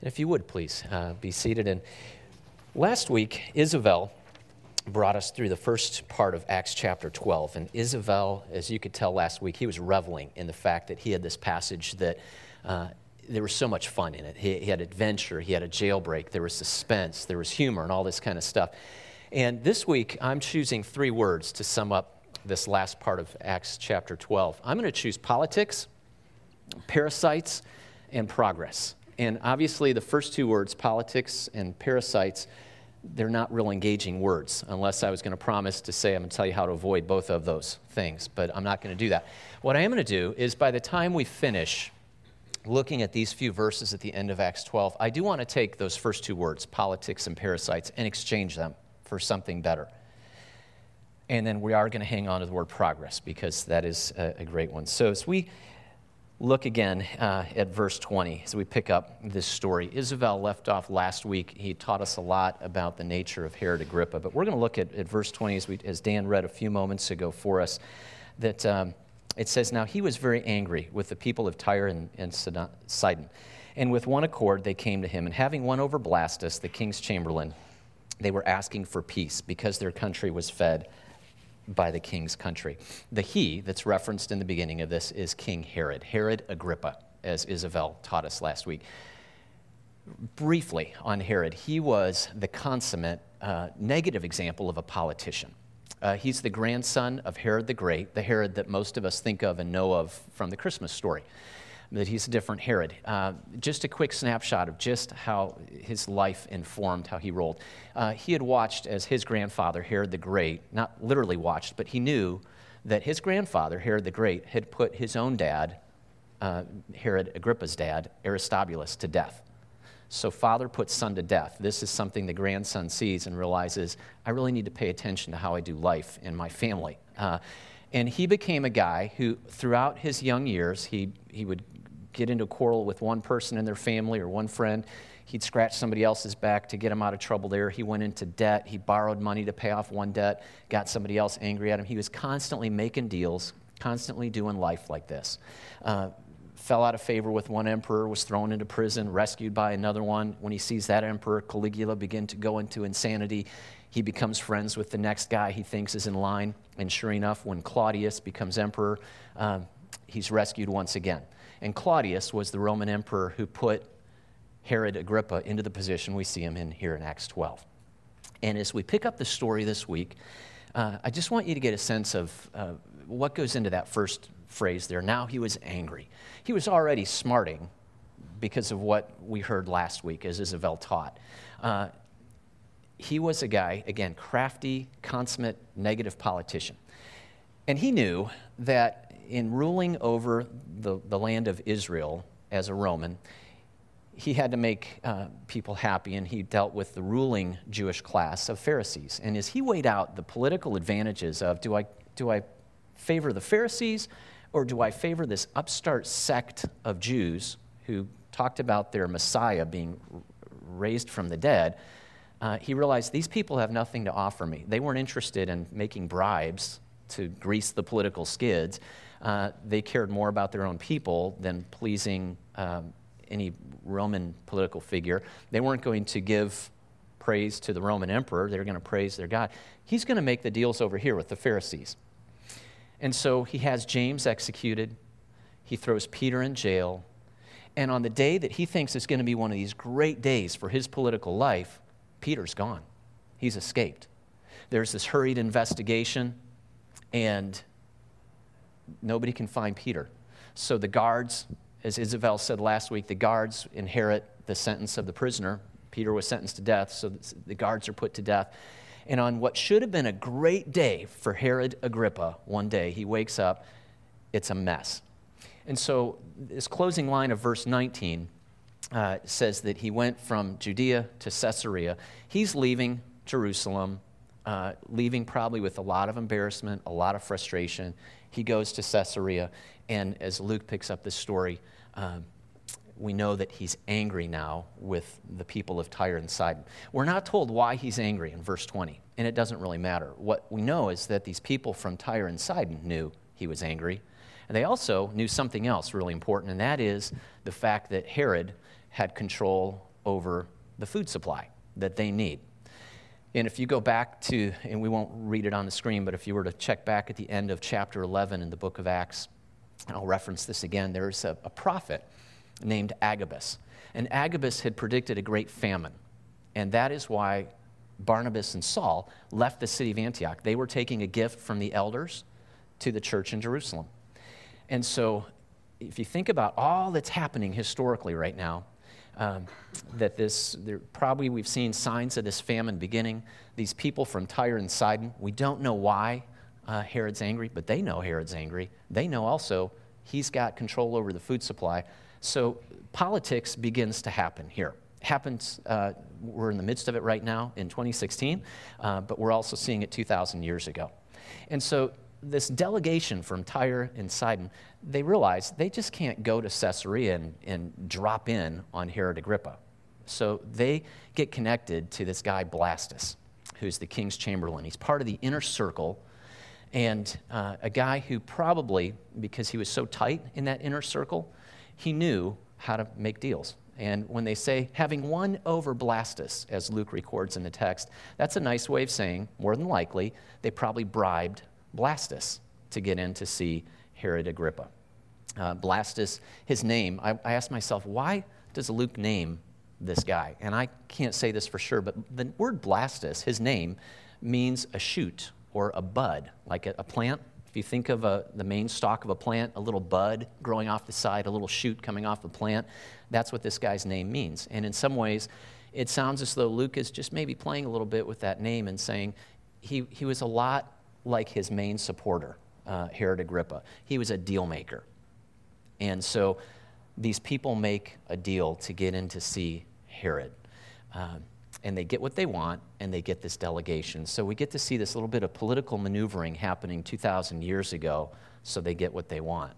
And if you would, please uh, be seated. And last week, Isabel brought us through the first part of Acts chapter 12. And Isabel, as you could tell last week, he was reveling in the fact that he had this passage that uh, there was so much fun in it. He, he had adventure, he had a jailbreak, there was suspense, there was humor, and all this kind of stuff. And this week, I'm choosing three words to sum up this last part of Acts chapter 12. I'm going to choose politics, parasites, and progress. And obviously, the first two words, politics and parasites, they're not real engaging words, unless I was going to promise to say I'm going to tell you how to avoid both of those things. But I'm not going to do that. What I am going to do is by the time we finish looking at these few verses at the end of Acts 12, I do want to take those first two words, politics and parasites, and exchange them for something better. And then we are going to hang on to the word progress because that is a, great one. So as we look again uh, at verse 20 as we pick up this story. Isabel left off last week. He taught us a lot about the nature of Herod Agrippa, but we're going to look at, at verse 20 as, we, as, Dan read a few moments ago for us. That um, it says, Now he was very angry with the people of Tyre and, and Sidon. And with one accord they came to him, and having won over Blastus, the king's chamberlain, they were asking for peace because their country was fed by the king's country. The he that's referenced in the beginning of this is King Herod, Herod Agrippa, as Isabel taught us last week. Briefly on Herod, he was the consummate uh, negative example of a politician. Uh, he's the grandson of Herod the Great, the Herod that most of us think of and know of from the Christmas story that he's a different Herod. Uh, just a quick snapshot of just how his life informed how he rolled. Uh, he had watched as his grandfather, Herod the Great, not literally watched, but he knew that his grandfather, Herod the Great, had put his own dad, uh, Herod Agrippa's dad, Aristobulus, to death. So, father puts son to death. This is something the grandson sees and realizes I really need to pay attention to how I do life in my family. Uh, and he became a guy who, throughout his young years, he, he would get into a quarrel with one person in their family or one friend. He'd scratch somebody else's back to get him out of trouble there. He went into debt. He borrowed money to pay off one debt, got somebody else angry at him. He was constantly making deals, constantly doing life like this. Uh, fell out of favor with one emperor, was thrown into prison, rescued by another one. When he sees that emperor, Caligula, begin to go into insanity, he becomes friends with the next guy he thinks is in line. And sure enough, when Claudius becomes emperor, uh, he's rescued once again. And Claudius was the Roman emperor who put Herod Agrippa into the position we see him in here in Acts 12. And as we pick up the story this week, uh, I just want you to get a sense of uh, what goes into that first phrase there. Now he was angry. He was already smarting because of what we heard last week, as Isabel taught. Uh, he was a guy, again, crafty, consummate, negative politician. And he knew that in ruling over the, the land of Israel as a Roman, he had to make uh, people happy, and he dealt with the ruling Jewish class of Pharisees. And as he weighed out the political advantages of do I, do I favor the Pharisees or do I favor this upstart sect of Jews who talked about their Messiah being raised from the dead, uh, he realized these people have nothing to offer me. They weren't interested in making bribes to grease the political skids. Uh, they cared more about their own people than pleasing um, any Roman political figure. They weren't going to give praise to the Roman emperor, they were going to praise their God. He's going to make the deals over here with the Pharisees. And so he has James executed, he throws Peter in jail, and on the day that he thinks is going to be one of these great days for his political life, Peter's gone. He's escaped. There's this hurried investigation, and nobody can find Peter. So the guards, as Isabel said last week, the guards inherit the sentence of the prisoner. Peter was sentenced to death, so the guards are put to death. And on what should have been a great day for Herod Agrippa, one day he wakes up, it's a mess. And so this closing line of verse 19 uh, says that he went from Judea to Caesarea. He's leaving Jerusalem, uh, leaving probably with a lot of embarrassment, a lot of frustration he goes to Caesarea. And as Luke picks up this story, um, we know that he's angry now with the people of Tyre and Sidon. We're not told why he's angry in verse 20, and it doesn't really matter. What we know is that these people from Tyre and Sidon knew he was angry. And they also knew something else really important, and that is the fact that Herod had control over the food supply that they need. And if you go back to, and we won't read it on the screen, but if you were to check back at the end of chapter 11 in the book of Acts, I'll reference this again. There's a, a prophet named Agabus. And Agabus had predicted a great famine. And that is why Barnabas and Saul left the city of Antioch. They were taking a gift from the elders to the church in Jerusalem. And so, if you think about all that's happening historically right now, um, that this, there, probably we've seen signs of this famine beginning. These people from Tyre and Sidon, we don't know why uh, Herod's angry, but they know Herod's angry. They know also he's got control over the food supply. So politics begins to happen here. Happens, uh, we're in the midst of it right now in 2016, uh, but we're also seeing it 2,000 years ago. And so this delegation from Tyre and Sidon, they realize they just can't go to Caesarea and, and drop in on Herod Agrippa. So they get connected to this guy, Blastus, who's the king's chamberlain. He's part of the inner circle, and uh, a guy who probably, because he was so tight in that inner circle, he knew how to make deals. And when they say having won over Blastus, as Luke records in the text, that's a nice way of saying, more than likely, they probably bribed Blastus to get in to see Herod Agrippa. Uh, Blastus, his name, I, I asked myself, why does Luke name this guy? And I can't say this for sure, but the word Blastus, his name, means a shoot or a bud, like a, a plant. If you think of a, the main stalk of a plant, a little bud growing off the side, a little shoot coming off the plant, that's what this guy's name means. And in some ways, it sounds as though Luke is just maybe playing a little bit with that name and saying he, he was a lot like his main supporter, uh, Herod Agrippa. He was a deal maker. And so these people make a deal to get in to see Herod. Um, and they get what they want, and they get this delegation. So we get to see this little bit of political maneuvering happening 2,000 years ago, so they get what they want.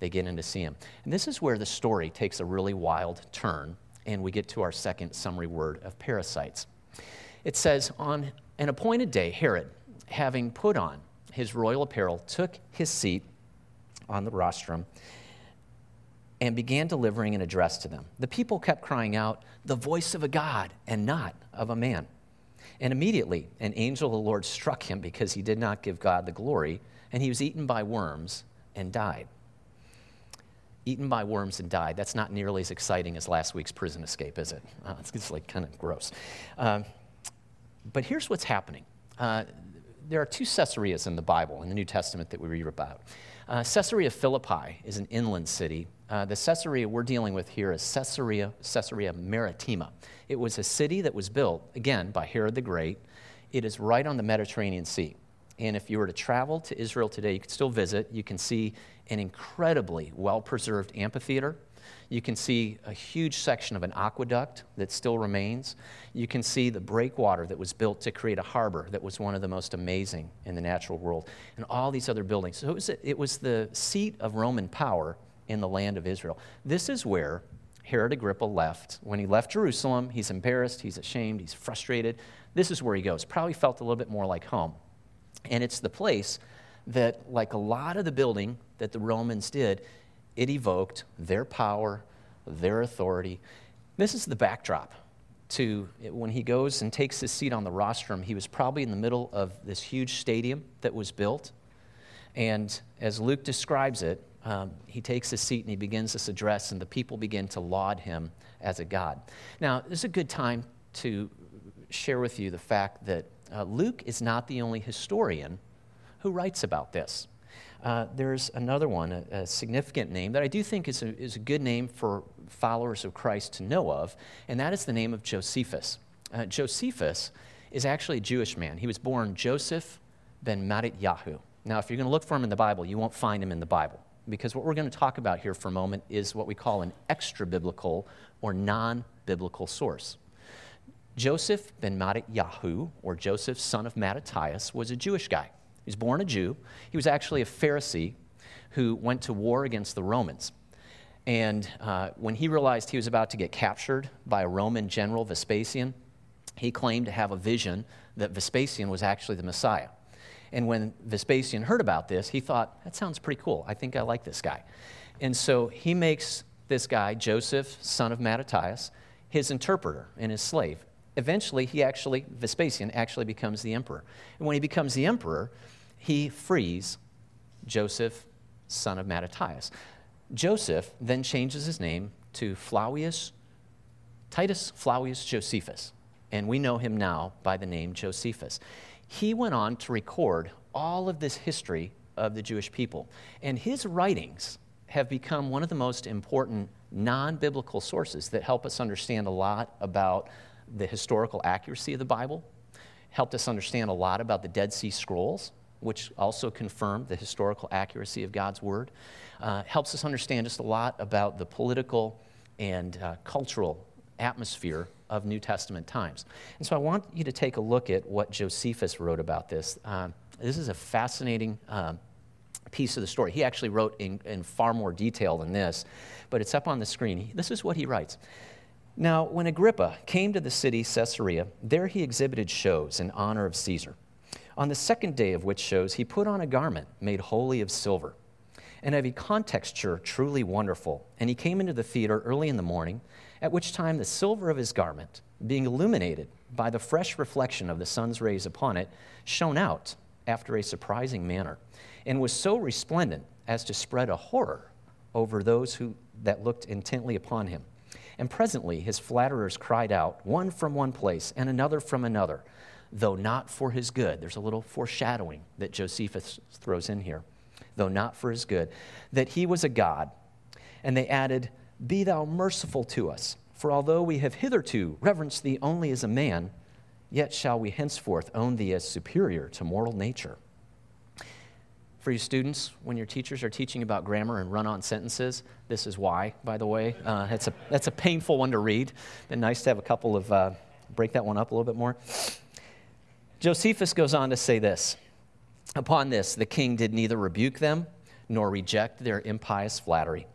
They get in to see him. And this is where the story takes a really wild turn, and we get to our second summary word of parasites. It says, On an appointed day, Herod, having put on his royal apparel, took his seat on the rostrum and began delivering an address to them. The people kept crying out, The voice of a God and not of a man. And immediately an angel of the Lord struck him because he did not give God the glory, and he was eaten by worms and died. Eaten by worms and died. That's not nearly as exciting as last week's prison escape, is it? Uh, it's, it's, like kind of gross. Um, but here's what's happening. Uh, there are two Caesareas in the Bible, in the New Testament, that we read about. Uh, Caesarea Philippi is an inland city. Uh, the Caesarea we're dealing with here is Caesarea, Caesarea Maritima. It was a city that was built, again, by Herod the Great. It is right on the Mediterranean Sea. And if you were to travel to Israel today, you could still visit. You can see an incredibly well preserved amphitheater you can see a huge section of an aqueduct that still remains. You can see the breakwater that was built to create a harbor that was one of the most amazing in the natural world, and all these other buildings. So it was, it was the seat of Roman power in the land of Israel. This is where Herod Agrippa left. When he left Jerusalem, he's embarrassed, he's ashamed, he's frustrated. This is where he goes. Probably felt a little bit more like home. And it's the place that, like a lot of the building that the Romans did, it evoked their power, their authority. This is the backdrop to when he goes and takes his seat on the rostrum. He was probably in the middle of this huge stadium that was built. And as Luke describes it, um, he takes his seat and he begins this address, and the people begin to laud him as a god. Now, this is a good time to share with you the fact that uh, Luke is not the only historian who writes about this. Uh, there's another one, a, a, significant name that I do think is a, is a good name for followers of Christ to know of, and that is the name of Josephus. Uh, Josephus is actually a Jewish man. He was born Joseph ben Mattityahu. Now, if you're going to look for him in the Bible, you won't find him in the Bible, because what we're going to talk about here for a moment is what we call an extra biblical or non biblical source. Joseph ben Mattityahu, or Joseph, son of Mattathias, was a Jewish guy. He was born a Jew. He was actually a Pharisee who went to war against the Romans. And uh, when he realized he was about to get captured by a Roman general, Vespasian, he claimed to have a vision that Vespasian was actually the Messiah. And when Vespasian heard about this, he thought, that sounds pretty cool. I think I like this guy. And so he makes this guy, Joseph, son of Mattathias, his interpreter and his slave. Eventually, he actually, Vespasian actually becomes the emperor. And when he becomes the emperor, he frees Joseph, son of Mattathias. Joseph then changes his name to Flavius, Titus Flavius Josephus, and we know him now by the name Josephus. He went on to record all of this history of the Jewish people, and his writings have become one of the most important non biblical sources that help us understand a lot about the historical accuracy of the Bible, helped us understand a lot about the Dead Sea Scrolls, which also confirm the historical accuracy of God's Word, uh, helps us understand just a lot about the political and uh, cultural atmosphere of New Testament times. And so I want you to take a look at what Josephus wrote about this. Um, this is a fascinating um, piece of the story. He actually wrote in, in far more detail than this, but it's up on the screen. This is what he writes. Now, when Agrippa came to the city Caesarea, there he exhibited shows in honor of Caesar. On the second day of which shows, he put on a garment made wholly of silver and of a contexture truly wonderful. And he came into the theater early in the morning, at which time the silver of his garment, being illuminated by the fresh reflection of the sun's rays upon it, shone out after a surprising manner, and was so resplendent as to spread a horror over those who, that looked intently upon him. And presently his flatterers cried out, one from one place and another from another, though not for his good. There's a little foreshadowing that Josephus throws in here, though not for his good, that he was a God. And they added, Be thou merciful to us, for although we have hitherto reverenced thee only as a man, yet shall we henceforth own thee as superior to mortal nature. For you students, when your teachers are teaching about grammar and run on sentences, this is why, by the way. Uh, that's, a, that's a painful one to read. Been nice to have a couple of, uh, break that one up a little bit more. Josephus goes on to say this Upon this, the king did neither rebuke them nor reject their impious flattery.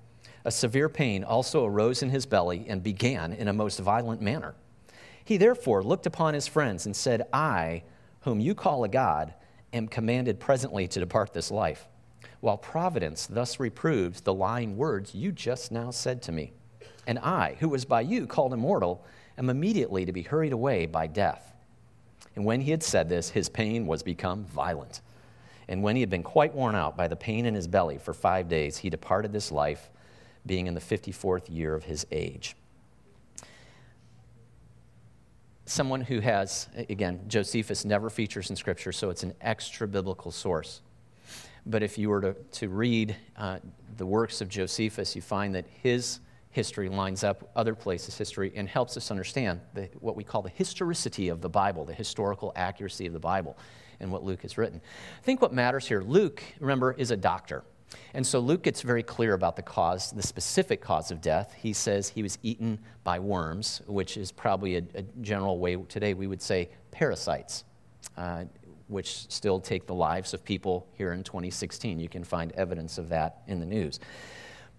A severe pain also arose in his belly and began in a most violent manner. He therefore looked upon his friends and said, I, whom you call a God, am commanded presently to depart this life, while providence thus reproves the lying words you just now said to me. And I, who was by you called immortal, am immediately to be hurried away by death. And when he had said this, his pain was become violent. And when he had been quite worn out by the pain in his belly for five days, he departed this life, being in the 54th year of his age someone who has, again, Josephus never features in Scripture, so it's an extra biblical source. But if you were to, to read uh, the works of Josephus, you find that his history lines up other places' history and helps us understand the, what we call the historicity of the Bible, the historical accuracy of the Bible, and what Luke has written. I think what matters here, Luke, remember, is a doctor. And so Luke gets very clear about the cause, the specific cause of death. He says he was eaten by worms, which is probably a, a general way today we would say parasites, uh, which still take the lives of people here in 2016. You can find evidence of that in the news.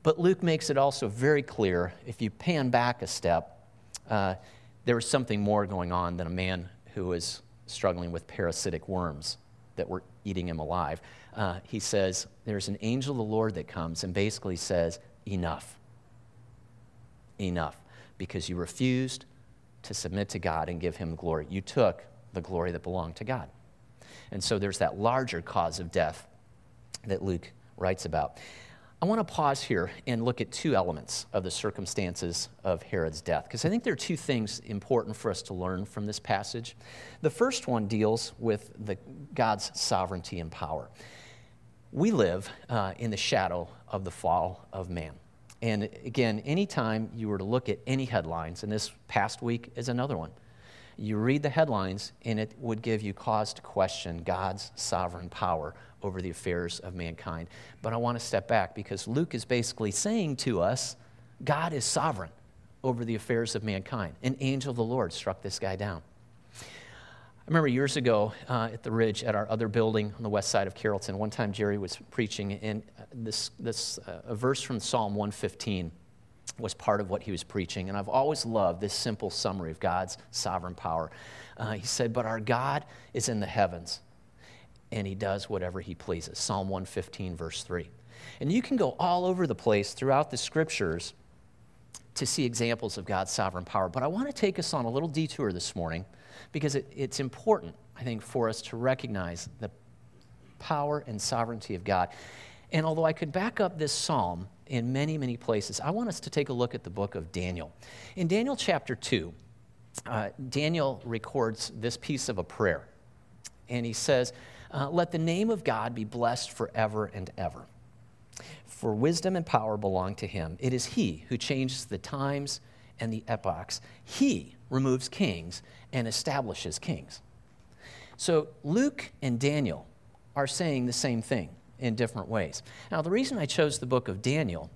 But Luke makes it also very clear if you pan back a step, uh, there was something more going on than a man who was struggling with parasitic worms that were eating him alive uh, he says, There's an angel of the Lord that comes and basically says, Enough. Enough. Because you refused to submit to God and give him glory. You took the glory that belonged to God. And so there's that larger cause of death that Luke writes about. I want to pause here and look at two elements of the circumstances of Herod's death, because I think there are two things important for us to learn from this passage. The first one deals with the, God's sovereignty and power. We live uh, in the shadow of the fall of man. And again, anytime you were to look at any headlines, and this past week is another one, you read the headlines and it would give you cause to question God's sovereign power over the affairs of mankind. But I want to step back because Luke is basically saying to us God is sovereign over the affairs of mankind. An angel of the Lord struck this guy down. I remember years ago uh, at the Ridge at our other building on the west side of Carrollton, one time Jerry was preaching, and this, this uh, a verse from Psalm 115 was part of what he was preaching. And I've always loved this simple summary of God's sovereign power. Uh, he said, But our God is in the heavens, and he does whatever he pleases. Psalm 115, verse 3. And you can go all over the place throughout the scriptures to see examples of God's sovereign power. But I want to take us on a little detour this morning because it, it's important, I think, for us to recognize the power and sovereignty of God. And although I could back up this psalm in many, many places, I want us to take a look at the book of Daniel. In Daniel chapter 2, uh, Daniel records this piece of a prayer. And he says, uh, Let the name of God be blessed forever and ever. For wisdom and power belong to him. It is he who changes the times and the epochs. He removes kings and establishes kings. So Luke and Daniel are saying the same thing in different ways. Now, the reason I chose the book of Daniel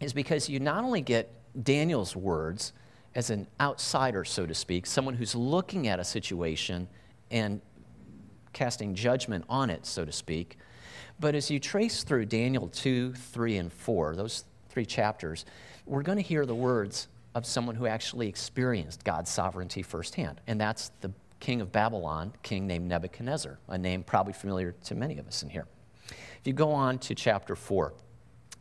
is because you not only get Daniel's words as an outsider, so to speak, someone who's looking at a situation and casting judgment on it, so to speak, but as you trace through Daniel 2, 3, and 4, those three chapters, we're going to hear the words of someone who actually experienced God's sovereignty firsthand, and that's the king of Babylon, king named Nebuchadnezzar, a name probably familiar to many of us in here. If you go on to chapter 4,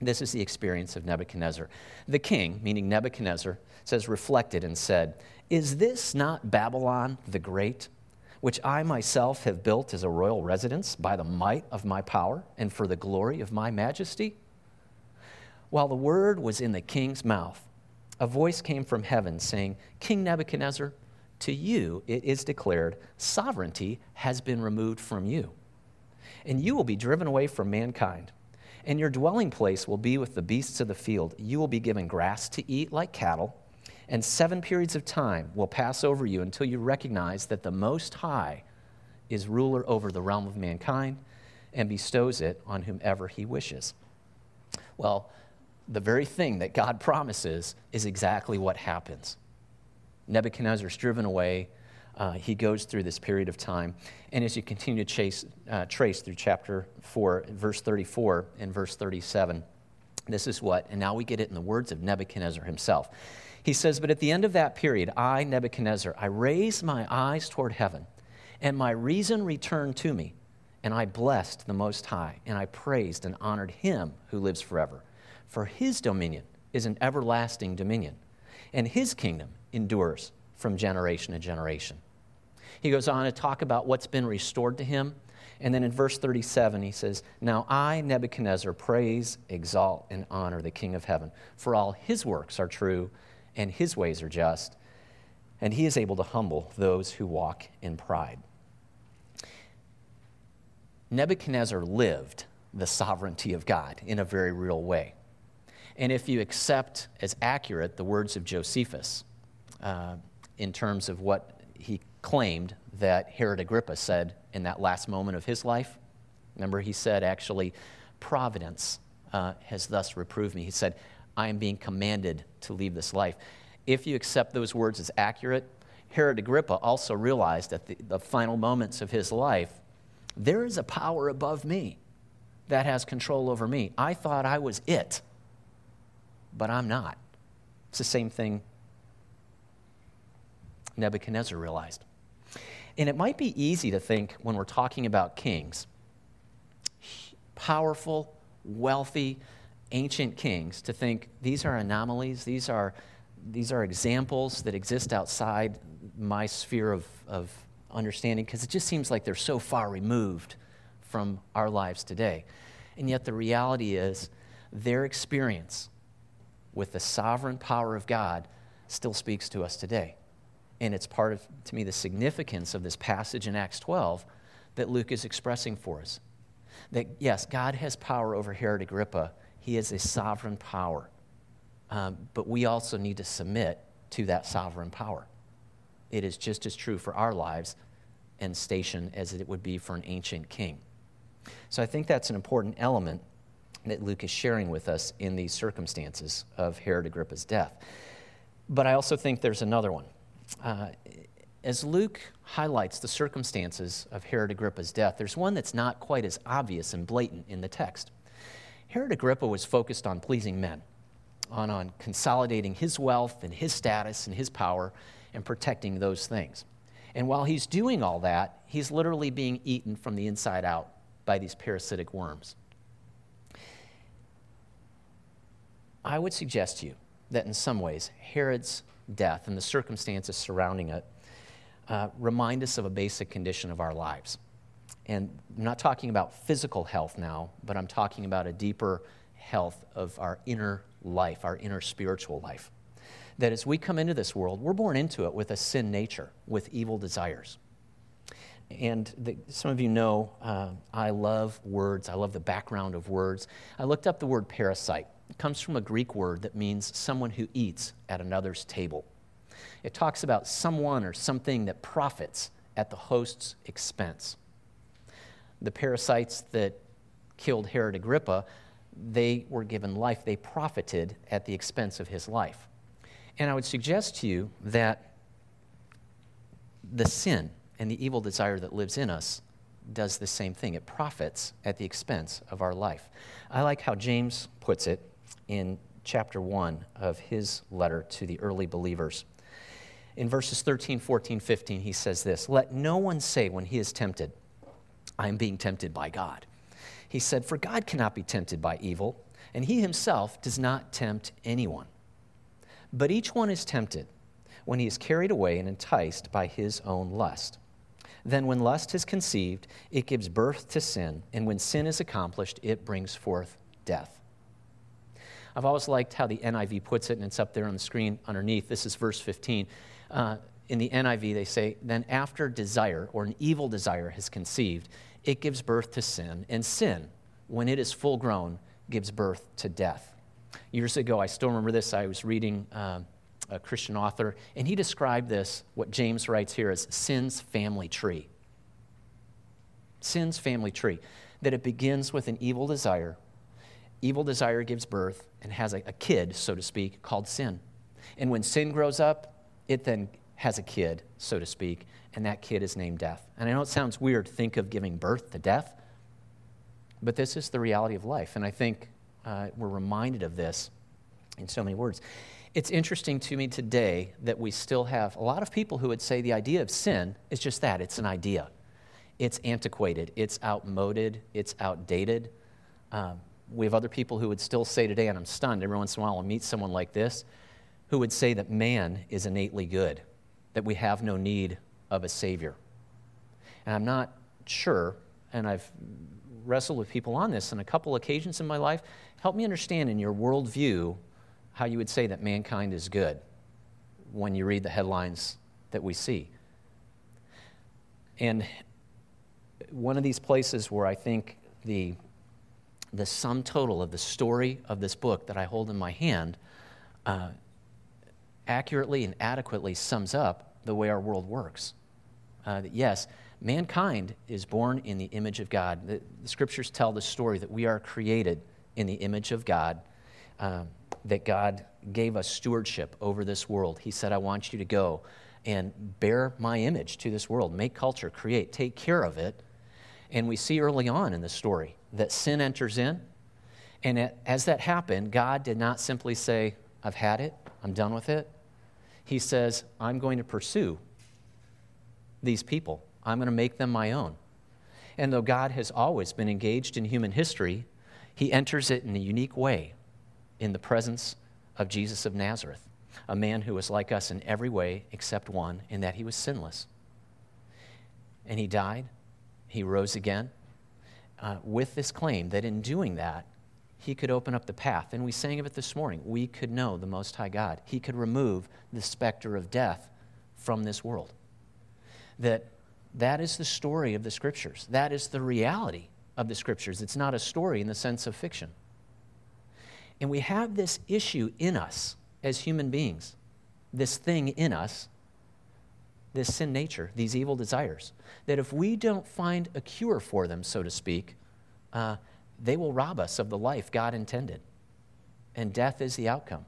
this is the experience of Nebuchadnezzar. The king, meaning Nebuchadnezzar, says, reflected and said, Is this not Babylon the Great, which I myself have built as a royal residence by the might of my power and for the glory of my majesty? While the word was in the king's mouth, a voice came from heaven saying, King Nebuchadnezzar, to you it is declared, sovereignty has been removed from you and you will be driven away from mankind. And your dwelling place will be with the beasts of the field. You will be given grass to eat like cattle, and seven periods of time will pass over you until you recognize that the Most High is ruler over the realm of mankind and bestows it on whomever he wishes. Well, the very thing that God promises is exactly what happens. Nebuchadnezzar is driven away uh, he goes through this period of time. And as you continue to chase, uh, trace through chapter 4, verse 34 and verse 37, this is what, and now we get it in the words of Nebuchadnezzar himself. He says, But at the end of that period, I, Nebuchadnezzar, I raised my eyes toward heaven, and my reason returned to me, and I blessed the Most High, and I praised and honored him who lives forever. For his dominion is an everlasting dominion, and his kingdom endures from generation to generation. He goes on to talk about what's been restored to him. And then in verse 37, he says, Now I, Nebuchadnezzar, praise, exalt, and honor the King of heaven, for all his works are true, and his ways are just, and he is able to humble those who walk in pride. Nebuchadnezzar lived the sovereignty of God in a very real way. And if you accept as accurate the words of Josephus uh, in terms of what he claimed that Herod Agrippa said in that last moment of his life. Remember, he said, actually, Providence uh, has thus reproved me. He said, I am being commanded to leave this life. If you accept those words as accurate, Herod Agrippa also realized at the, the final moments of his life, there is a power above me that has control over me. I thought I was it, but I'm not. It's the same thing Nebuchadnezzar realized. And it might be easy to think when we're talking about kings, powerful, wealthy, ancient kings, to think these are anomalies, these are, these are examples that exist outside my sphere of, of understanding, because it just seems like they're so far removed from our lives today. And yet the reality is their experience with the sovereign power of God still speaks to us today. And it's part of, to me, the significance of this passage in Acts 12 that Luke is expressing for us. That, yes, God has power over Herod Agrippa, he has a sovereign power. Um, but we also need to submit to that sovereign power. It is just as true for our lives and station as it would be for an ancient king. So I think that's an important element that Luke is sharing with us in these circumstances of Herod Agrippa's death. But I also think there's another one uh, as Luke highlights the circumstances of Herod Agrippa's death, there's one that's not quite as obvious and blatant in the text. Herod Agrippa was focused on pleasing men, on, on consolidating his wealth and his status and his power and protecting those things. And while he's doing all that, he's literally being eaten from the inside out by these parasitic worms. I would suggest to you that in some ways, Herod's death and the circumstances surrounding it uh, remind us of a basic condition of our lives. And I'm not talking about physical health now, but I'm talking about a deeper health of our inner life, our inner spiritual life. That as we come into this world, we're born into it with a sin nature, with evil desires. And the, some of you know uh, I love words, I love the background of words. I looked up the word parasite. It comes from a Greek word that means someone who eats at another's table. It talks about someone or something that profits at the host's expense. The parasites that killed Herod Agrippa, they were given life. They profited at the expense of his life. And I would suggest to you that the sin and the evil desire that lives in us does the same thing. It profits at the expense of our life. I like how James puts it in chapter 1 of his letter to the early believers. In verses 13, 14, 15, he says this Let no one say when he is tempted, I am being tempted by God. He said, For God cannot be tempted by evil, and he himself does not tempt anyone. But each one is tempted when he is carried away and enticed by his own lust. Then, when lust is conceived, it gives birth to sin, and when sin is accomplished, it brings forth death. I've always liked how the NIV puts it, and it's up there on the screen underneath. This is verse 15. Uh, in the NIV, they say, Then after desire, or an evil desire, has conceived, it gives birth to sin, and sin, when it is full grown, gives birth to death. Years ago, I still remember this. I was reading. Uh, a Christian author, and he described this, what James writes here, as sin's family tree. Sin's family tree. That it begins with an evil desire. Evil desire gives birth and has a, a kid, so to speak, called sin. And when sin grows up, it then has a kid, so to speak, and that kid is named death. And I know it sounds weird to think of giving birth to death, but this is the reality of life. And I think uh, we're reminded of this in so many words. It's interesting to me today that we still have a lot of people who would say the idea of sin is just that it's an idea. It's antiquated, it's outmoded, it's outdated. Um, we have other people who would still say today, and I'm stunned every once in a while I'll meet someone like this, who would say that man is innately good, that we have no need of a Savior. And I'm not sure, and I've wrestled with people on this on a couple occasions in my life. Help me understand in your worldview how you would say that mankind is good when you read the headlines that we see. And one of these places where I think the, the sum total of the story of this book that I hold in my hand uh, accurately and adequately sums up the way our world works. Uh, that yes, mankind is born in the image of God. The, the, scriptures tell the story that we are created in the image of God. Um, that God gave us stewardship over this world. He said, I want you to go and bear my image to this world, make culture, create, take care of it. And we see early on in the story that sin enters in. And as that happened, God did not simply say, I've had it, I'm done with it. He says, I'm going to pursue these people, I'm going to make them my own. And though God has always been engaged in human history, he enters it in a unique way in the presence of Jesus of Nazareth, a man who was like us in every way except one, in that he was sinless. And he died, he rose again, uh, with this claim that in doing that, he could open up the path. And we sang of it this morning. We could know the Most High God. He could remove the specter of death from this world. That that is the story of the scriptures. That is the reality of the scriptures. It's not a story in the sense of fiction. And we have this issue in us as human beings, this thing in us, this sin nature, these evil desires, that if we don't find a cure for them, so to speak, uh, they will rob us of the life God intended. And death is the outcome.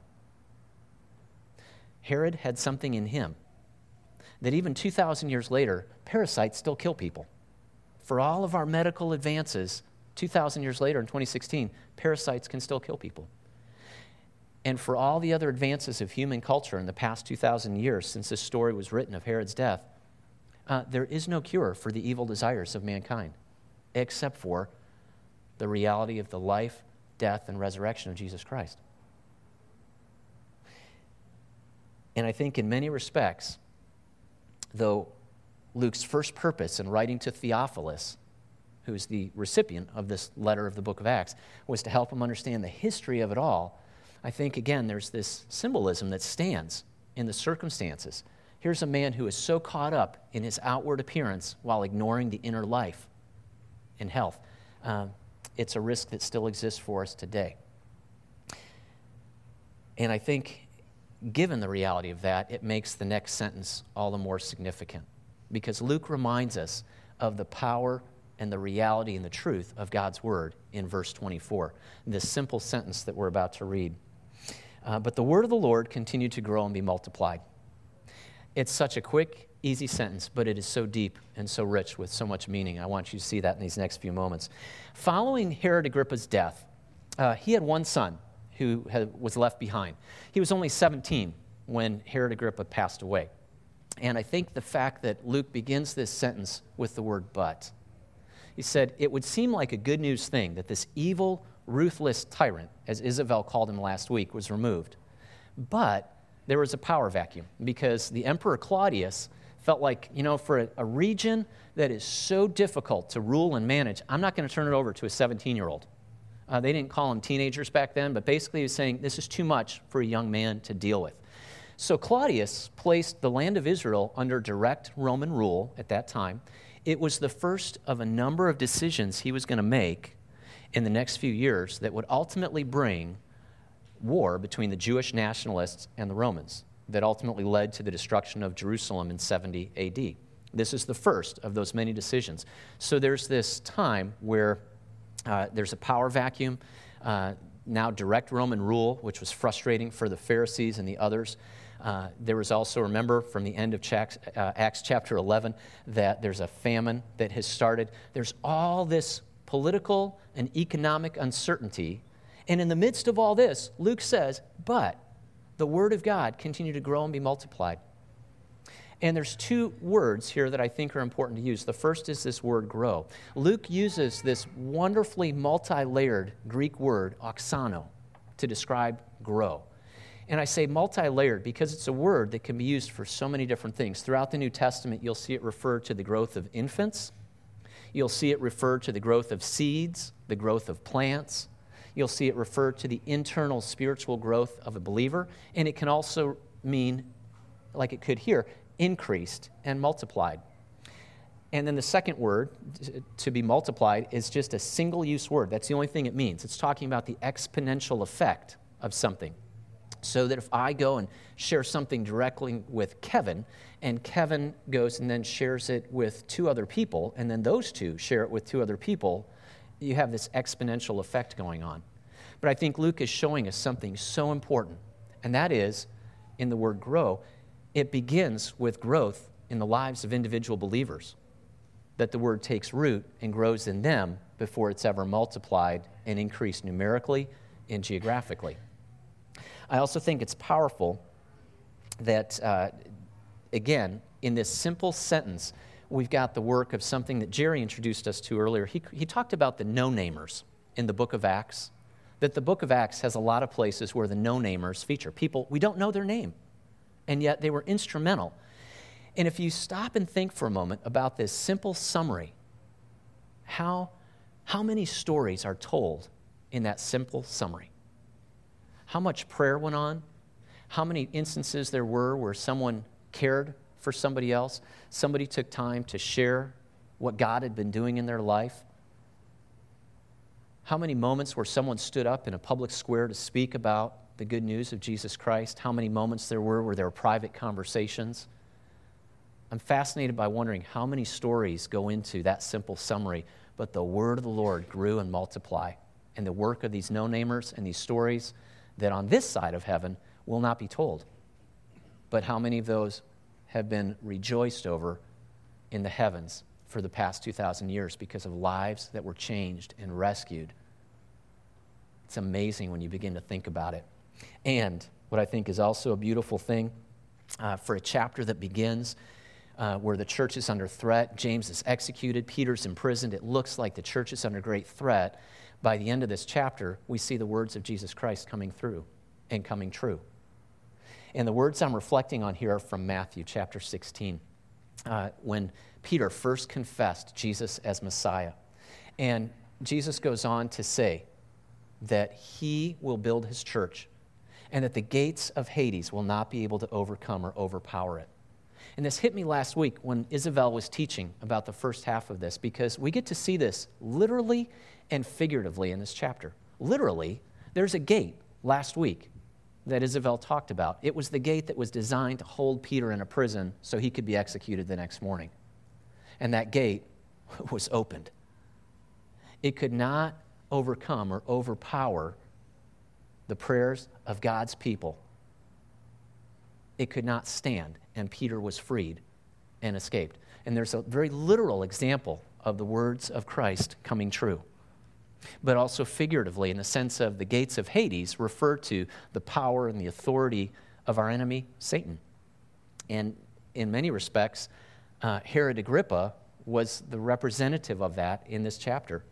Herod had something in him that even 2,000 years later, parasites still kill people. For all of our medical advances, 2,000 years later in 2016, parasites can still kill people. And for all the other advances of human culture in the past 2,000 years since this story was written of Herod's death, uh, there is no cure for the evil desires of mankind except for the reality of the life, death, and resurrection of Jesus Christ. And I think in many respects, though Luke's first purpose in writing to Theophilus, who's the recipient of this letter of the book of Acts, was to help him understand the history of it all. I think, again, there's this symbolism that stands in the circumstances. Here's a man who is so caught up in his outward appearance while ignoring the inner life and health. Um, it's a risk that still exists for us today. And I think, given the reality of that, it makes the next sentence all the more significant because Luke reminds us of the power and the reality and the truth of God's word in verse 24, this simple sentence that we're about to read. Uh, but the word of the Lord continued to grow and be multiplied. It's such a quick, easy sentence, but it is so deep and so rich with so much meaning. I want you to see that in these next few moments. Following Herod Agrippa's death, uh, he had one son who had, was left behind. He was only 17 when Herod Agrippa passed away. And I think the fact that Luke begins this sentence with the word but, he said, it would seem like a good news thing that this evil, ruthless tyrant, as Isabel called him last week, was removed. But there was a power vacuum because the Emperor Claudius felt like, you know, for a, a region that is so difficult to rule and manage, I'm not going to turn it over to a 17 year old. Uh, they didn't call them teenagers back then, but basically he was saying this is too much for a young man to deal with. So Claudius placed the land of Israel under direct Roman rule at that time. It was the first of a number of decisions he was going to make in the next few years that would ultimately bring war between the Jewish nationalists and the Romans, that ultimately led to the destruction of Jerusalem in 70 AD. This is the first of those many decisions. So there's this time where uh, there's a power vacuum. Uh, now direct Roman rule, which was frustrating for the Pharisees and the others. Uh, there was also, remember from the end of Acts, uh, Acts chapter 11, that there's a famine that has started. There's all this political and economic uncertainty. And in the midst of all this, Luke says, but the word of God continued to grow and be multiplied. And there's two words here that I think are important to use. The first is this word grow. Luke uses this wonderfully multi layered Greek word, auxano, to describe grow. And I say multi layered because it's a word that can be used for so many different things. Throughout the New Testament, you'll see it referred to the growth of infants, you'll see it referred to the growth of seeds, the growth of plants. You'll see it referred to the internal spiritual growth of a believer, and it can also mean, like it could here, increased and multiplied. And then the second word, to be multiplied, is just a single use word. That's the only thing it means. It's talking about the exponential effect of something. So that if I go and share something directly with Kevin, and Kevin goes and then shares it with two other people, and then those two share it with two other people, you have this exponential effect going on. But I think Luke is showing us something so important, and that is in the word grow, it begins with growth in the lives of individual believers. That the word takes root and grows in them before it's ever multiplied and increased numerically and geographically. I also think it's powerful that, uh, again, in this simple sentence, we've got the work of something that Jerry introduced us to earlier. He, he talked about the no namers in the book of Acts, that the book of Acts has a lot of places where the no namers feature. People, we don't know their name and yet they were instrumental. And if you stop and think for a moment about this simple summary, how, how many stories are told in that simple summary? How much prayer went on? How many instances there were where someone cared for somebody else? Somebody took time to share what God had been doing in their life? How many moments where someone stood up in a public square to speak about the good news of Jesus Christ, how many moments there were where there were private conversations. I'm fascinated by wondering how many stories go into that simple summary, but the word of the Lord grew and multiplied. And the work of these no namers and these stories that on this side of heaven will not be told. But how many of those have been rejoiced over in the heavens for the past 2,000 years because of lives that were changed and rescued? It's amazing when you begin to think about it. And what I think is also a beautiful thing uh, for a chapter that begins uh, where the church is under threat, James is executed, Peter's imprisoned. It looks like the church is under great threat. By the end of this chapter, we see the words of Jesus Christ coming through and coming true. And the words I'm reflecting on here are from Matthew chapter 16, uh, when Peter first confessed Jesus as Messiah. And Jesus goes on to say that he will build his church and that the gates of Hades will not be able to overcome or overpower it. And this hit me last week when Isabel was teaching about the first half of this because we get to see this literally and figuratively in this chapter. Literally, there's a gate last week that Isabel talked about. It was the gate that was designed to hold Peter in a prison so he could be executed the next morning. And that gate was opened. It could not overcome or overpower the prayers of God's people. It could not stand, and Peter was freed and escaped. And there's a very literal example of the words of Christ coming true but also figuratively in the sense of the gates of Hades refer to the power and the authority of our enemy, Satan. And in many respects, uh, Herod Agrippa was the representative of that in this chapter.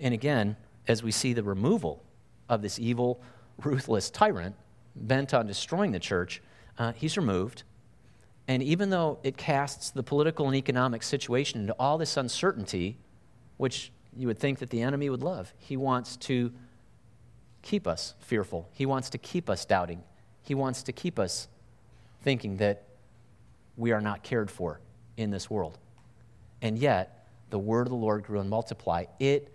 And again, as we see the removal of this evil, ruthless tyrant bent on destroying the church, uh, he's removed. And even though it casts the political and economic situation into all this uncertainty, which you would think that the enemy would love. He wants to keep us fearful, he wants to keep us doubting, he wants to keep us thinking that we are not cared for in this world. And yet, the word of the Lord grew and multiplied. It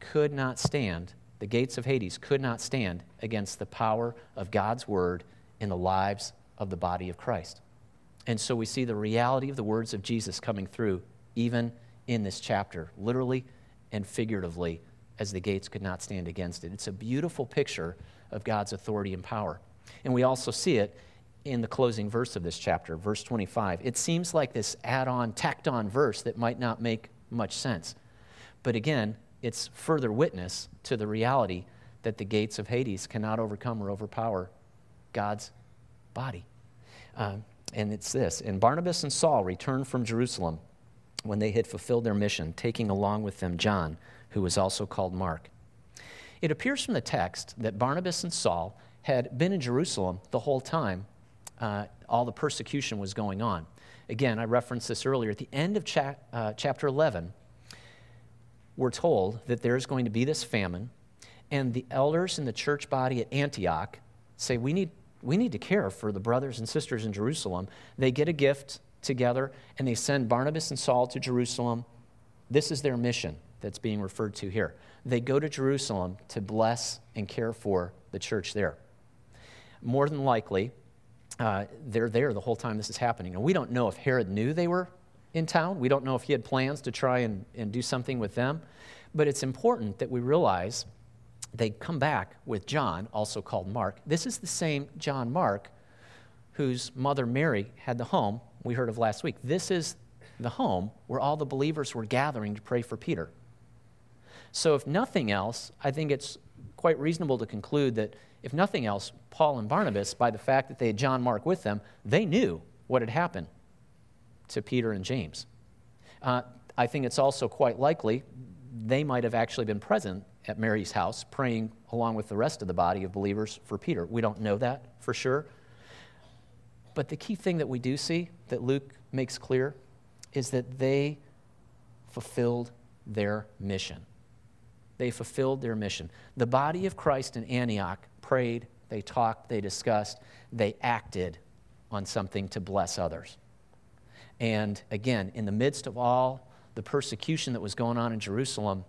could not stand, the gates of Hades could not stand against the power of God's word in the lives of the body of Christ. And so we see the reality of the words of Jesus coming through even in this chapter. Literally, and figuratively as the gates could not stand against it. It's a beautiful picture of God's authority and power. And we also see it in the closing verse of this chapter, verse 25. It seems like this add on, tacked on verse that might not make much sense. But again, it's further witness to the reality that the gates of Hades cannot overcome or overpower God's body. Um, and it's this And Barnabas and Saul returned from Jerusalem when they had fulfilled their mission, taking along with them John, who was also called Mark. It appears from the text that Barnabas and Saul had been in Jerusalem the whole time uh, all the persecution was going on. Again, I referenced this earlier. At the end of cha- uh, chapter 11, we're told that there's going to be this famine, and the elders in the church body at Antioch say, We need, we need to care for the brothers and sisters in Jerusalem. They get a gift together and they send Barnabas and Saul to Jerusalem. This is their mission that's being referred to here. They go to Jerusalem to bless and care for the church there. More than likely, uh, they're there the whole time this is happening. And we don't know if Herod knew they were in town. We don't know if he had plans to try and, and do something with them. But it's important that we realize they come back with John, also called Mark. This is the same John Mark whose mother Mary had the home we heard of last week. This is the home where all the believers were gathering to pray for Peter. So, if nothing else, I think it's quite reasonable to conclude that if nothing else, Paul and Barnabas, by the fact that they had John Mark with them, they knew what had happened to Peter and James. Uh, I think it's also quite likely they might have actually been present at Mary's house praying along with the rest of the body of believers for Peter. We don't know that for sure. But the key thing that we do see that Luke makes clear is that they fulfilled their mission. They fulfilled their mission. The body of Christ in Antioch prayed, they talked, they discussed, they acted on something to bless others. And again, in the midst of all the persecution that was going on in Jerusalem,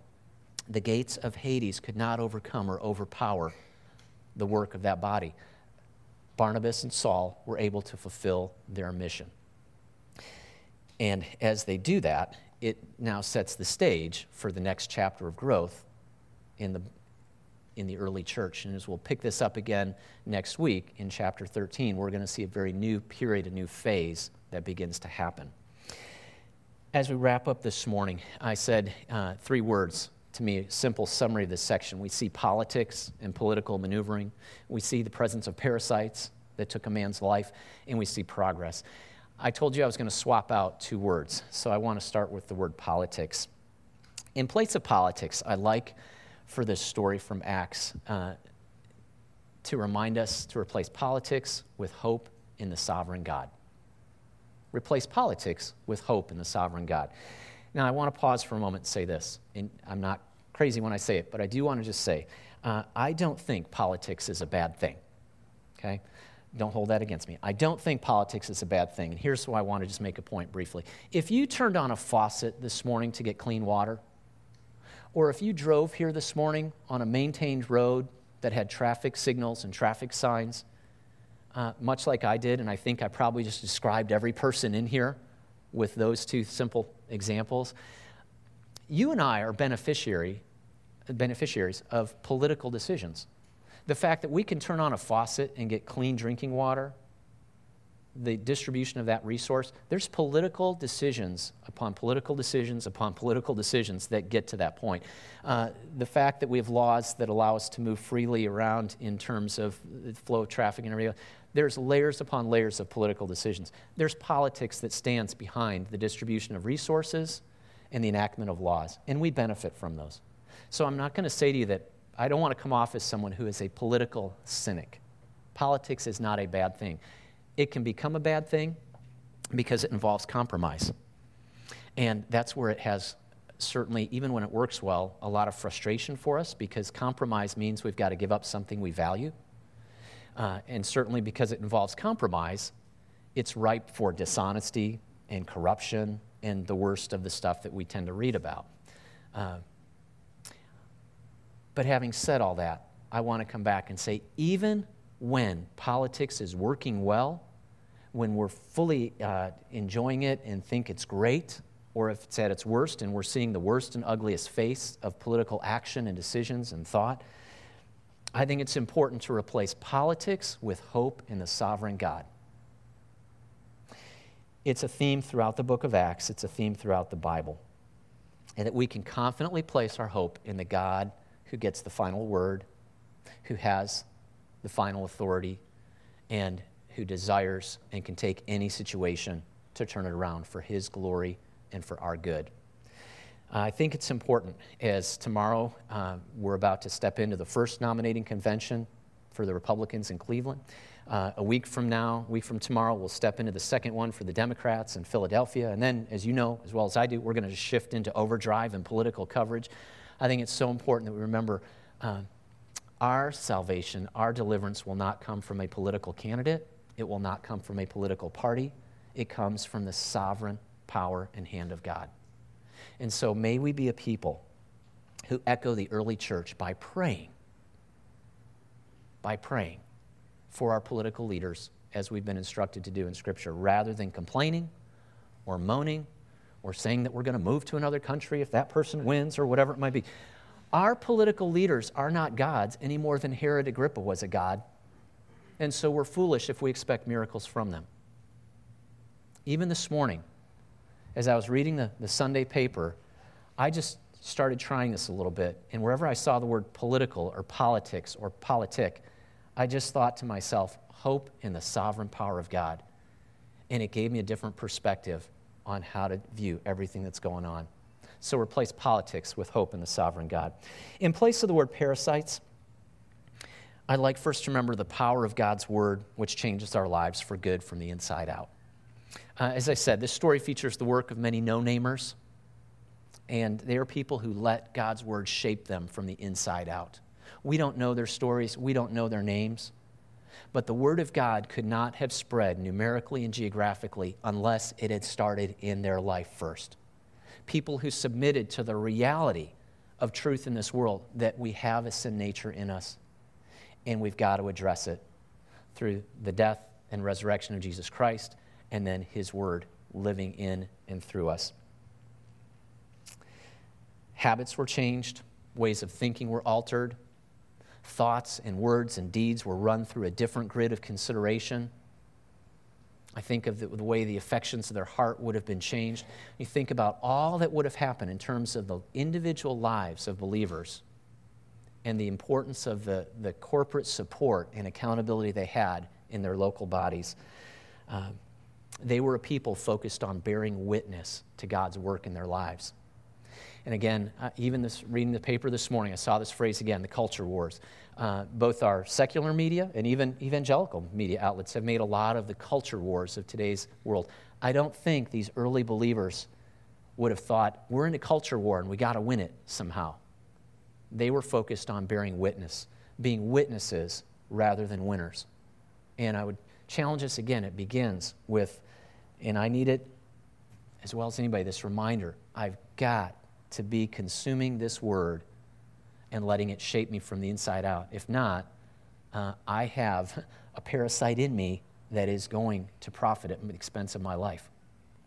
the gates of Hades could not overcome or overpower the work of that body. Barnabas and Saul were able to fulfill their mission. And as they do that, it now sets the stage for the next chapter of growth in the, in the early church. And as we'll pick this up again next week in chapter 13, we're going to see a very new period, a new phase that begins to happen. As we wrap up this morning, I said uh, three words to me, a simple summary of this section. We see politics and political maneuvering, we see the presence of parasites that took a man's life, and we see progress. I told you I was going to swap out two words, so I want to start with the word politics. In place of politics, I like for this story from Acts uh, to remind us to replace politics with hope in the sovereign God. Replace politics with hope in the sovereign God. Now, I want to pause for a moment and say this. And I'm not crazy when I say it, but I do want to just say uh, I don't think politics is a bad thing. Okay? Don't hold that against me. I don't think politics is a bad thing. And here's why I want to just make a point briefly. If you turned on a faucet this morning to get clean water, or if you drove here this morning on a maintained road that had traffic signals and traffic signs, uh, much like I did, and I think I probably just described every person in here with those two simple examples, you and I are beneficiary, beneficiaries of political decisions. The fact that we can turn on a faucet and get clean drinking water, the distribution of that resource, there's political decisions upon political decisions upon political decisions that get to that point. Uh, the fact that we have laws that allow us to move freely around in terms of the flow of traffic and everything, there's layers upon layers of political decisions. There's politics that stands behind the distribution of resources and the enactment of laws, and we benefit from those. So I'm not going to say to you that I don't want to come off as someone who is a political cynic. Politics is not a bad thing. It can become a bad thing because it involves compromise. And that's where it has certainly, even when it works well, a lot of frustration for us because compromise means we've got to give up something we value. Uh, and certainly because it involves compromise, it's ripe for dishonesty and corruption and the worst of the stuff that we tend to read about. Uh, but having said all that, I want to come back and say even when politics is working well, when we're fully uh, enjoying it and think it's great, or if it's at its worst and we're seeing the worst and ugliest face of political action and decisions and thought, I think it's important to replace politics with hope in the sovereign God. It's a theme throughout the book of Acts, it's a theme throughout the Bible. And that we can confidently place our hope in the God who gets the final word, who has the final authority, and who desires and can take any situation to turn it around for his glory and for our good. Uh, I think it's important as tomorrow uh, we're about to step into the first nominating convention for the Republicans in Cleveland. Uh, a week from now, a week from tomorrow, we'll step into the second one for the Democrats in Philadelphia. And then, as you know, as well as I do, we're going to shift into overdrive and political coverage I think it's so important that we remember uh, our salvation, our deliverance will not come from a political candidate, it will not come from a political party. It comes from the sovereign power and hand of God. And so may we be a people who echo the early church by praying, by praying for our political leaders as we've been instructed to do in Scripture, rather than complaining or moaning or saying that we're going to move to another country if that person wins or whatever it might be. Our political leaders are not gods any more than Herod Agrippa was a god. And so we're foolish if we expect miracles from them. Even this morning, as I was reading the, the Sunday paper, I just started trying this a little bit. And wherever I saw the word political or politics or politic, I just thought to myself, hope in the sovereign power of God. And it gave me a different perspective on how to view everything that's going on. So replace politics with hope in the sovereign God. In place of the word parasites, I'd like first to remember the power of God's word, which changes our lives for good from the inside out. Uh, as I said, this story features the work of many no namers, and they are people who let God's word shape them from the inside out. We don't know their stories, we don't know their names, but the Word of God could not have spread numerically and geographically unless it had started in their life first. People who submitted to the reality of truth in this world that we have a sin nature in us, and we've got to address it through the death and resurrection of Jesus Christ, and then His Word living in and through us. Habits were changed, ways of thinking were altered, thoughts and words and deeds were run through a different grid of consideration. I think of the, the, way the affections of their heart would have been changed. You think about all that would have happened in terms of the individual lives of believers and the importance of the, the corporate support and accountability they had in their local bodies. Uh, they were a people focused on bearing witness to God's work in their lives. And again, uh, even this, reading the paper this morning, I saw this phrase again the culture wars. Uh, both our secular media and even evangelical media outlets have made a lot of the culture wars of today's world. I don't think these early believers would have thought, we're in a culture war and we got to win it somehow. They were focused on bearing witness, being witnesses rather than winners. And I would challenge us again, it begins with, and I need it as well as anybody, this reminder I've got to be consuming this word and letting it shape me from the inside out. If not, uh, I have a parasite in me that is going to profit at the expense of my life.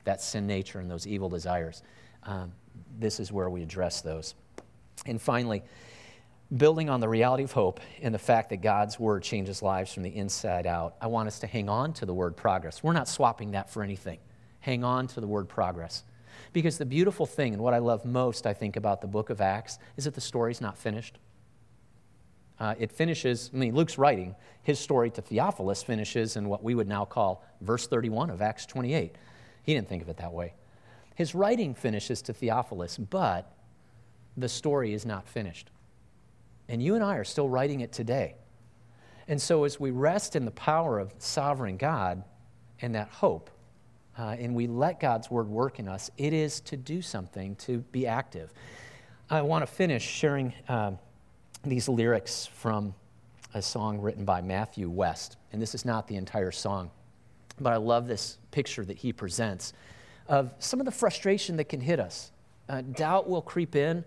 That sin nature and those evil desires. Um, this is where we address those. And finally, building on the reality of hope and the fact that God's word changes lives from the inside out, I want us to hang on to the word progress. We're not swapping that for anything. Hang on to the word progress. Because the beautiful thing, and what I love most, I think, about the book of Acts, is that the story's not finished. Uh, it finishes, I mean, Luke's writing, his story to Theophilus finishes in what we would now call verse 31 of Acts 28. He didn't think of it that way. His writing finishes to Theophilus, but the story is not finished. And you and I are still writing it today. And so, as we rest in the power of sovereign God and that hope, uh, and we let God's word work in us, it is to do something, to be active. I want to finish sharing uh, these lyrics from a song written by Matthew West. And this is not the entire song, but I love this picture that he presents of some of the frustration that can hit us. Uh, doubt will creep in,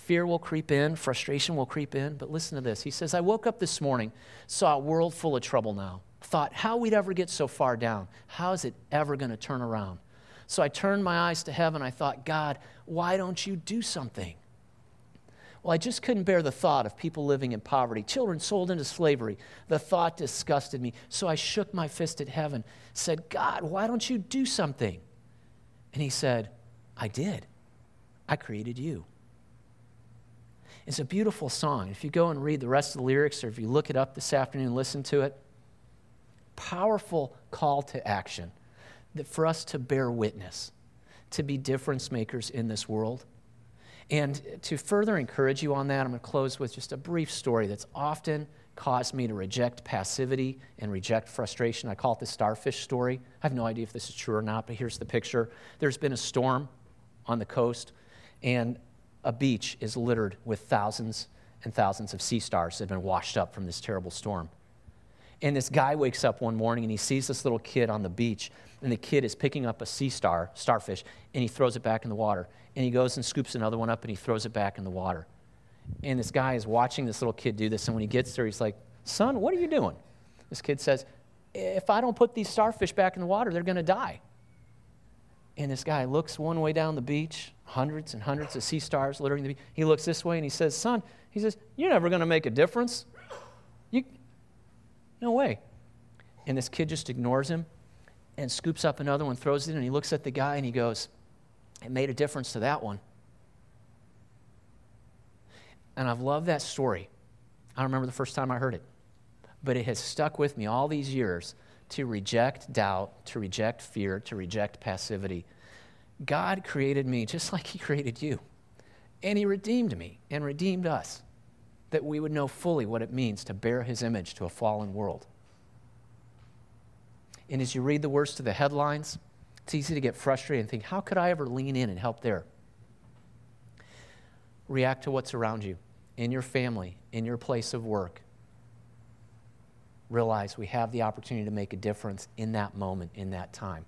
fear will creep in, frustration will creep in. But listen to this. He says, I woke up this morning, saw a world full of trouble now thought how we'd ever get so far down. How is it ever going to turn around? So I turned my eyes to heaven. I thought, God, why don't you do something? Well, I just couldn't bear the thought of people living in poverty, children sold into slavery. The thought disgusted me. So I shook my fist at heaven, said, God, why don't you do something? And he said, I did. I created you. It's a beautiful song. If you go and read the rest of the lyrics, or if you look it up this afternoon and listen to it, powerful call to action that for us to bear witness, to be difference makers in this world. And to further encourage you on that, I'm going to close with just a brief story that's often caused me to reject passivity and reject frustration. I call it the starfish story. I have no idea if this is true or not, but here's the picture. There's been a storm on the coast, and a beach is littered with thousands and thousands of sea stars that have been washed up from this terrible storm. And this guy wakes up one morning and he sees this little kid on the beach, and the kid is picking up a sea star, starfish, and he throws it back in the water. And he goes and scoops another one up and he throws it back in the water. And this guy is watching this little kid do this, and when he gets there, he's like, Son, what are you doing? This kid says, If I don't put these starfish back in the water, they're going to die. And this guy looks one way down the beach, hundreds and hundreds of sea stars littering the beach. He looks this way and he says, Son, he says, You're never going to make a difference. You, no way. And this kid just ignores him and scoops up another one, throws it in, and he looks at the guy and he goes, It made a difference to that one. And I've loved that story. I remember the first time I heard it, but it has stuck with me all these years to reject doubt, to reject fear, to reject passivity. God created me just like He created you. And He redeemed me and redeemed us that we would know fully what it means to bear his image to a fallen world. And as you read the words to the headlines, it's easy to get frustrated and think, how could I ever lean in and help there? React to what's around you, in your family, in your place of work. Realize we have the opportunity to make a difference in that moment, in that time.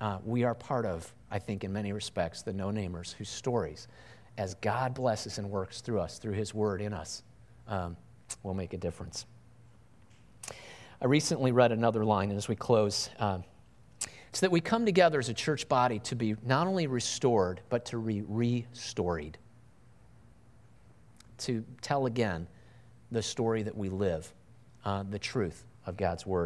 Uh, we are part of, I think, in many respects, the no namers whose stories as God blesses and works through us, through His Word in us, um, will make a difference. I recently read another line, and as we close, um, it's that we come together as a church body to be not only restored, but to be restoried. To tell again the story that we live, uh, the truth of God's Word.